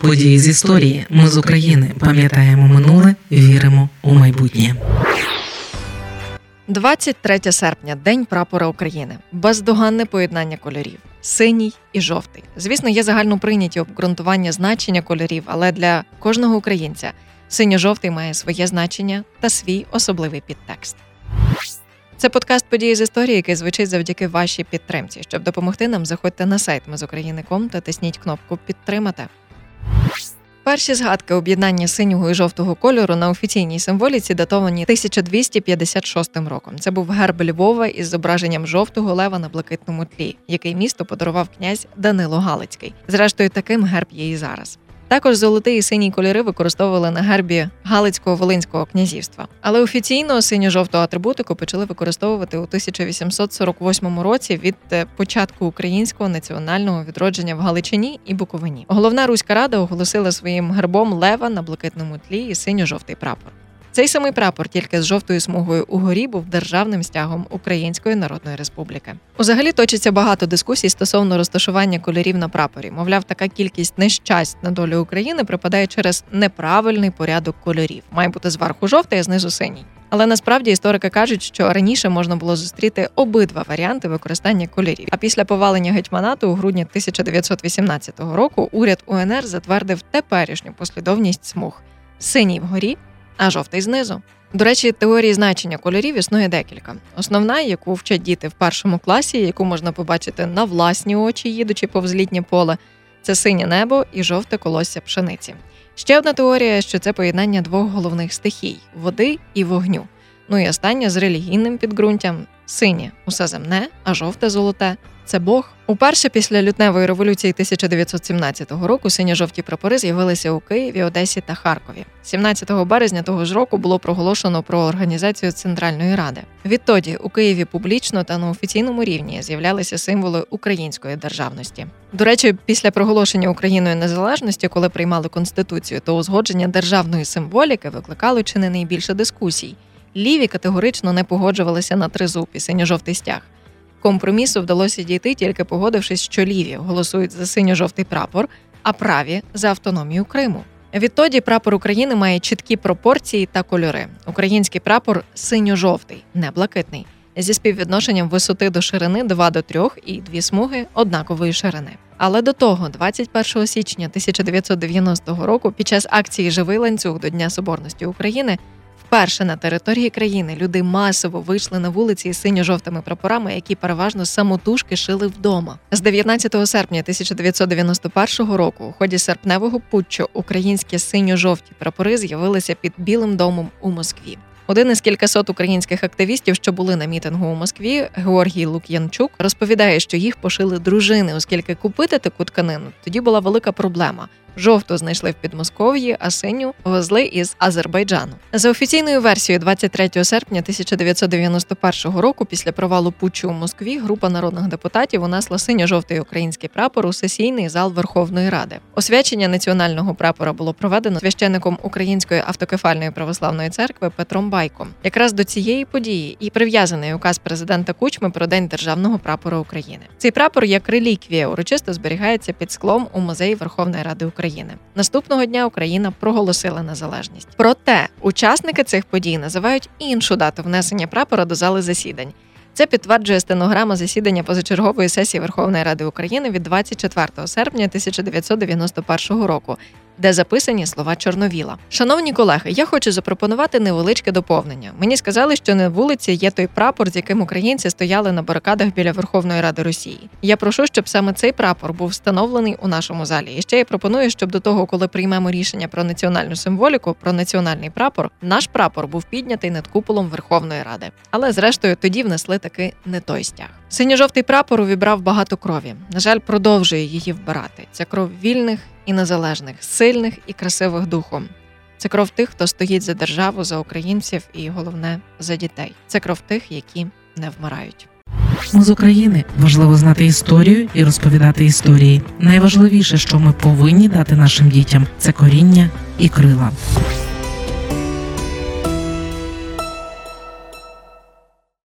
Події з історії. Ми з України пам'ятаємо минуле, віримо у майбутнє. 23 серпня День прапора України. Бездоганне поєднання кольорів синій і жовтий. Звісно, є загально прийняті обґрунтування значення кольорів, але для кожного українця синьо-жовтий має своє значення та свій особливий підтекст. Це подкаст події з історії, який звучить завдяки вашій підтримці. Щоб допомогти нам, заходьте на сайт Мезукраїни.ком та тисніть кнопку Підтримати. Перші згадки об'єднання синього і жовтого кольору на офіційній символіці датовані 1256 роком. Це був герб Львова із зображенням жовтого лева на блакитному тлі, який місто подарував князь Данило Галицький. Зрештою, таким герб є і зараз. Також золотий і синій кольори використовували на гербі Галицького Волинського князівства. Але офіційно синьо-жовту атрибутику почали використовувати у 1848 році від е, початку українського національного відродження в Галичині і Буковині. Головна руська рада оголосила своїм гербом лева на блакитному тлі і синьо-жовтий прапор. Цей самий прапор, тільки з жовтою смугою угорі, був державним стягом Української Народної Республіки. Узагалі точиться багато дискусій стосовно розташування кольорів на прапорі. Мовляв, така кількість нещасть на долю України припадає через неправильний порядок кольорів. Має бути зверху жовтий, а знизу синій. Але насправді історики кажуть, що раніше можна було зустріти обидва варіанти використання кольорів. А після повалення гетьманату у грудні 1918 року уряд УНР затвердив теперішню послідовність смуг: синій вгорі, а жовтий знизу. До речі, теорії значення кольорів існує декілька. Основна, яку вчать діти в першому класі, яку можна побачити на власні очі, їдучи повз літнє поле, це синє небо і жовте колосся пшениці. Ще одна теорія, що це поєднання двох головних стихій води і вогню. Ну і остання з релігійним підґрунтям синє усе земне, а жовте золоте це Бог. Уперше після лютневої революції 1917 року синьо-жовті прапори з'явилися у Києві, Одесі та Харкові. 17 березня того ж року було проголошено про організацію Центральної ради. Відтоді у Києві публічно та на офіційному рівні з'являлися символи української державності. До речі, після проголошення Україною незалежності, коли приймали конституцію, то узгодження державної символіки викликало чи не найбільше дискусій. Ліві категорично не погоджувалися на тризуб і синьо-жовтий стяг. Компромісу вдалося дійти, тільки погодившись, що ліві голосують за синьо-жовтий прапор, а праві за автономію Криму. Відтоді прапор України має чіткі пропорції та кольори. Український прапор синьо-жовтий, не блакитний, зі співвідношенням висоти до ширини 2 до 3 і дві смуги однакової ширини. Але до того, 21 січня 1990 року, під час акції Живий ланцюг до Дня Соборності України Вперше на території країни люди масово вийшли на вулиці з синьо-жовтими прапорами, які переважно самотужки шили вдома. З 19 серпня 1991 року у ході серпневого путчу українські синьо-жовті прапори з'явилися під Білим домом у Москві. Один із кількасот українських активістів, що були на мітингу у Москві, Георгій Лук'янчук, розповідає, що їх пошили дружини, оскільки купити таку тканину тоді була велика проблема. Жовту знайшли в Підмосков'ї, а синю везли із Азербайджану. За офіційною версією, 23 серпня 1991 року, після провалу путчу у Москві, група народних депутатів унесла синьо-жовтий український прапор у сесійний зал Верховної Ради. Освячення національного прапора було проведено священником Української автокефальної православної церкви Петром Байком. Якраз до цієї події і прив'язаний указ президента Кучми про день державного прапора України. Цей прапор як реліквія урочисто зберігається під склом у музеї Верховної Ради України. України. Наступного дня Україна проголосила незалежність. Проте учасники цих подій називають іншу дату внесення прапора до зали засідань. Це підтверджує стенограма засідання позачергової сесії Верховної Ради України від 24 серпня 1991 року, де записані слова Чорновіла. Шановні колеги, я хочу запропонувати невеличке доповнення. Мені сказали, що на вулиці є той прапор, з яким українці стояли на барикадах біля Верховної Ради Росії. Я прошу, щоб саме цей прапор був встановлений у нашому залі. І ще я пропоную, щоб до того, коли приймемо рішення про національну символіку, про національний прапор, наш прапор був піднятий над куполом Верховної Ради. Але зрештою тоді внесли таки не той стяг. Синьо-жовтий прапор увібрав багато крові. На жаль, продовжує її вбирати. Ця кров вільних і незалежних, сильних і красивих духом. Це кров тих, хто стоїть за державу, за українців і головне за дітей. Це кров тих, які не вмирають. Ми з України важливо знати історію і розповідати історії. Найважливіше, що ми повинні дати нашим дітям, це коріння і крила.